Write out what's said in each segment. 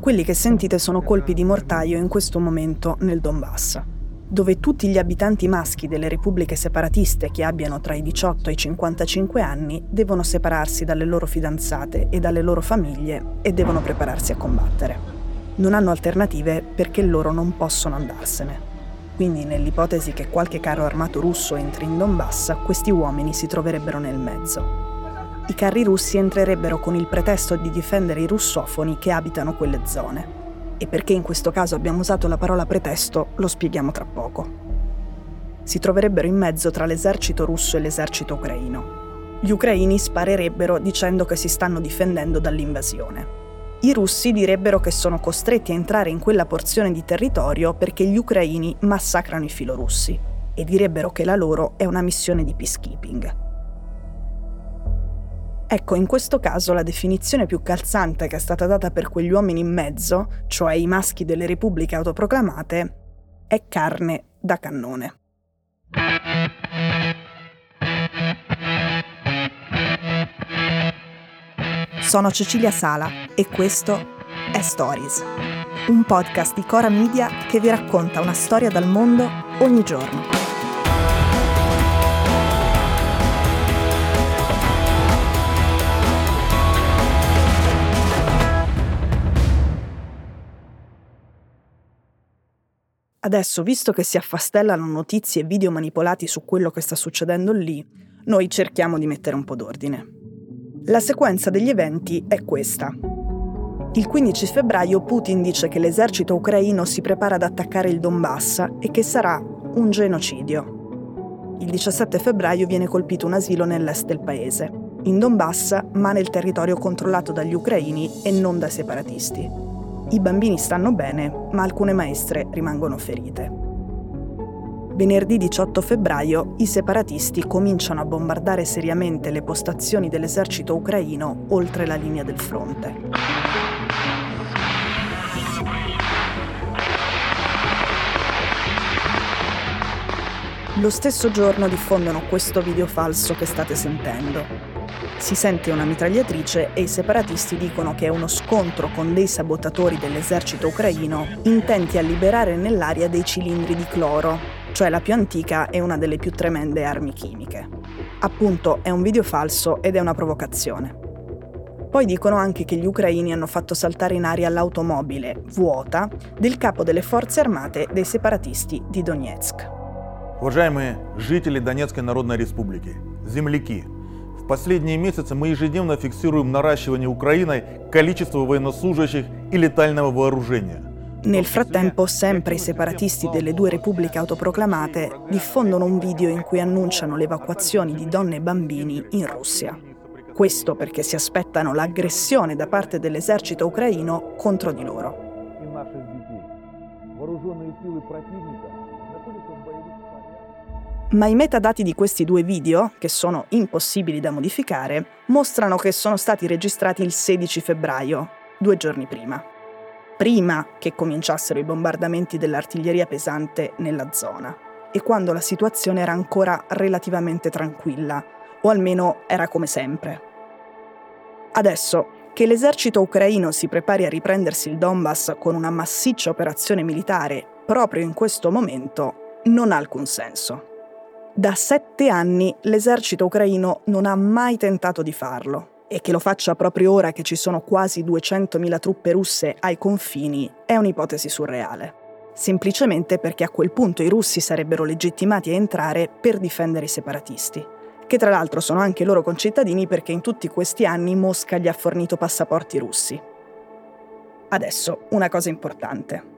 Quelli che sentite sono colpi di mortaio in questo momento nel Donbass, dove tutti gli abitanti maschi delle repubbliche separatiste che abbiano tra i 18 e i 55 anni devono separarsi dalle loro fidanzate e dalle loro famiglie e devono prepararsi a combattere. Non hanno alternative perché loro non possono andarsene. Quindi nell'ipotesi che qualche carro armato russo entri in Donbass, questi uomini si troverebbero nel mezzo i carri russi entrerebbero con il pretesto di difendere i russofoni che abitano quelle zone. E perché in questo caso abbiamo usato la parola pretesto lo spieghiamo tra poco. Si troverebbero in mezzo tra l'esercito russo e l'esercito ucraino. Gli ucraini sparerebbero dicendo che si stanno difendendo dall'invasione. I russi direbbero che sono costretti a entrare in quella porzione di territorio perché gli ucraini massacrano i filorussi e direbbero che la loro è una missione di peacekeeping. Ecco, in questo caso la definizione più calzante che è stata data per quegli uomini in mezzo, cioè i maschi delle repubbliche autoproclamate, è carne da cannone. Sono Cecilia Sala e questo è Stories, un podcast di Cora Media che vi racconta una storia dal mondo ogni giorno. Adesso, visto che si affastellano notizie e video manipolati su quello che sta succedendo lì, noi cerchiamo di mettere un po' d'ordine. La sequenza degli eventi è questa. Il 15 febbraio Putin dice che l'esercito ucraino si prepara ad attaccare il Donbass e che sarà un genocidio. Il 17 febbraio viene colpito un asilo nell'est del paese, in Donbass ma nel territorio controllato dagli ucraini e non dai separatisti. I bambini stanno bene, ma alcune maestre rimangono ferite. Venerdì 18 febbraio i separatisti cominciano a bombardare seriamente le postazioni dell'esercito ucraino oltre la linea del fronte. Lo stesso giorno diffondono questo video falso che state sentendo Si sente una mitragliatrice e i separatisti dicono che è uno scontro con dei sabotatori dell'esercito ucraino intenti a liberare nell'aria dei cilindri di cloro, cioè la più antica e una delle più tremende armi chimiche. Appunto è un video falso ed è una provocazione. Poi dicono anche che gli ucraini hanno fatto saltare in aria l'automobile, vuota, del capo delle forze armate dei separatisti di Donetsk. Уважаемые жители Донецкой Народной Республики, земляки, последние месяцы мы ежедневно фиксируем наращивание Украиной количества военнослужащих и летального вооружения. Nel frattempo, sempre i separatisti delle due repubbliche autoproclamate diffondono un video in cui annunciano le evacuazioni di donne e bambini in Russia. Questo perché si aspettano l'aggressione da parte dell'esercito ucraino contro di loro. ma i metadati di questi due video, che sono impossibili da modificare, mostrano che sono stati registrati il 16 febbraio, due giorni prima. Prima che cominciassero i bombardamenti dell'artiglieria pesante nella zona e quando la situazione era ancora relativamente tranquilla, o almeno era come sempre. Adesso, che l'esercito ucraino si prepari a riprendersi il Donbass con una massiccia operazione militare proprio in questo momento non ha alcun senso. Da sette anni l'esercito ucraino non ha mai tentato di farlo e che lo faccia proprio ora che ci sono quasi 200.000 truppe russe ai confini è un'ipotesi surreale. Semplicemente perché a quel punto i russi sarebbero legittimati a entrare per difendere i separatisti, che tra l'altro sono anche loro concittadini perché in tutti questi anni Mosca gli ha fornito passaporti russi. Adesso, una cosa importante.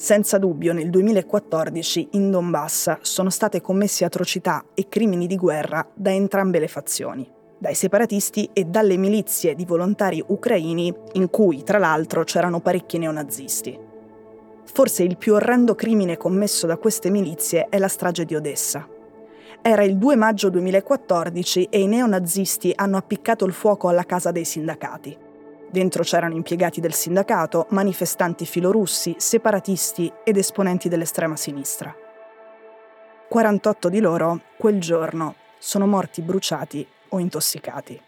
Senza dubbio nel 2014 in Donbass sono state commesse atrocità e crimini di guerra da entrambe le fazioni, dai separatisti e dalle milizie di volontari ucraini in cui tra l'altro c'erano parecchi neonazisti. Forse il più orrendo crimine commesso da queste milizie è la strage di Odessa. Era il 2 maggio 2014 e i neonazisti hanno appiccato il fuoco alla casa dei sindacati. Dentro c'erano impiegati del sindacato, manifestanti filorussi, separatisti ed esponenti dell'estrema sinistra. 48 di loro, quel giorno, sono morti bruciati o intossicati.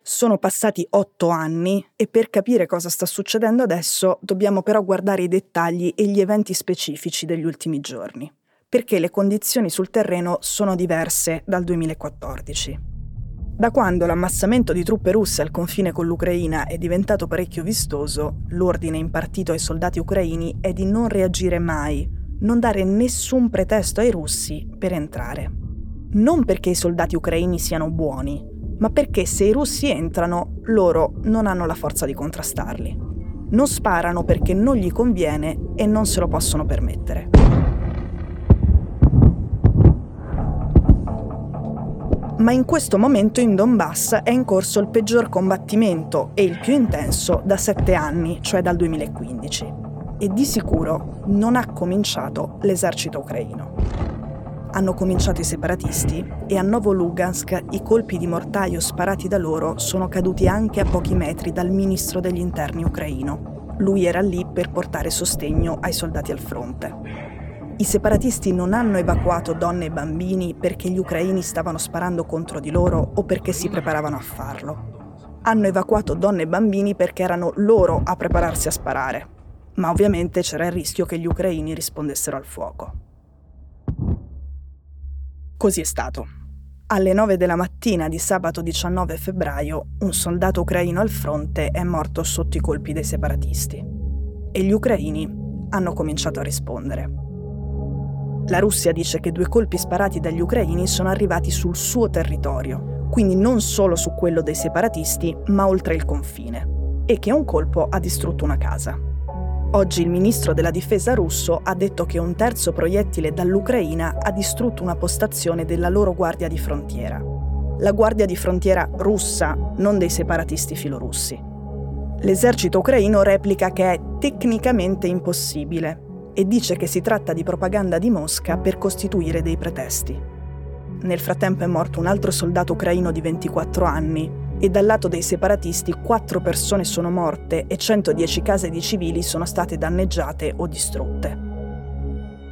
Sono passati otto anni e per capire cosa sta succedendo adesso dobbiamo però guardare i dettagli e gli eventi specifici degli ultimi giorni, perché le condizioni sul terreno sono diverse dal 2014. Da quando l'ammassamento di truppe russe al confine con l'Ucraina è diventato parecchio vistoso, l'ordine impartito ai soldati ucraini è di non reagire mai, non dare nessun pretesto ai russi per entrare. Non perché i soldati ucraini siano buoni, ma perché se i russi entrano, loro non hanno la forza di contrastarli. Non sparano perché non gli conviene e non se lo possono permettere. Ma in questo momento in Donbass è in corso il peggior combattimento e il più intenso da sette anni, cioè dal 2015. E di sicuro non ha cominciato l'esercito ucraino hanno cominciato i separatisti e a Novo-Lugansk i colpi di mortaio sparati da loro sono caduti anche a pochi metri dal ministro degli interni ucraino. Lui era lì per portare sostegno ai soldati al fronte. I separatisti non hanno evacuato donne e bambini perché gli ucraini stavano sparando contro di loro o perché si preparavano a farlo. Hanno evacuato donne e bambini perché erano loro a prepararsi a sparare. Ma ovviamente c'era il rischio che gli ucraini rispondessero al fuoco. Così è stato. Alle 9 della mattina di sabato 19 febbraio, un soldato ucraino al fronte è morto sotto i colpi dei separatisti. E gli ucraini hanno cominciato a rispondere. La Russia dice che due colpi sparati dagli ucraini sono arrivati sul suo territorio, quindi non solo su quello dei separatisti, ma oltre il confine, e che un colpo ha distrutto una casa. Oggi il ministro della difesa russo ha detto che un terzo proiettile dall'Ucraina ha distrutto una postazione della loro guardia di frontiera. La guardia di frontiera russa, non dei separatisti filorussi. L'esercito ucraino replica che è tecnicamente impossibile e dice che si tratta di propaganda di Mosca per costituire dei pretesti. Nel frattempo è morto un altro soldato ucraino di 24 anni, e dal lato dei separatisti 4 persone sono morte e 110 case di civili sono state danneggiate o distrutte.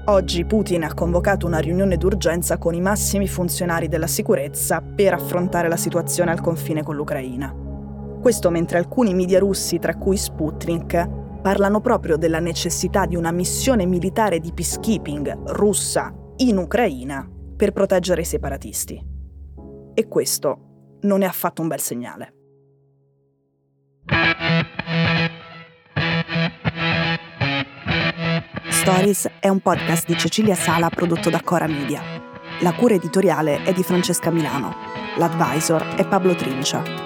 Oggi Putin ha convocato una riunione d'urgenza con i massimi funzionari della sicurezza per affrontare la situazione al confine con l'Ucraina. Questo mentre alcuni media russi, tra cui Sputnik, parlano proprio della necessità di una missione militare di peacekeeping russa in Ucraina per proteggere i separatisti. E questo non è affatto un bel segnale. Stories è un podcast di Cecilia Sala prodotto da Cora Media. La cura editoriale è di Francesca Milano. L'advisor è Pablo Trincia.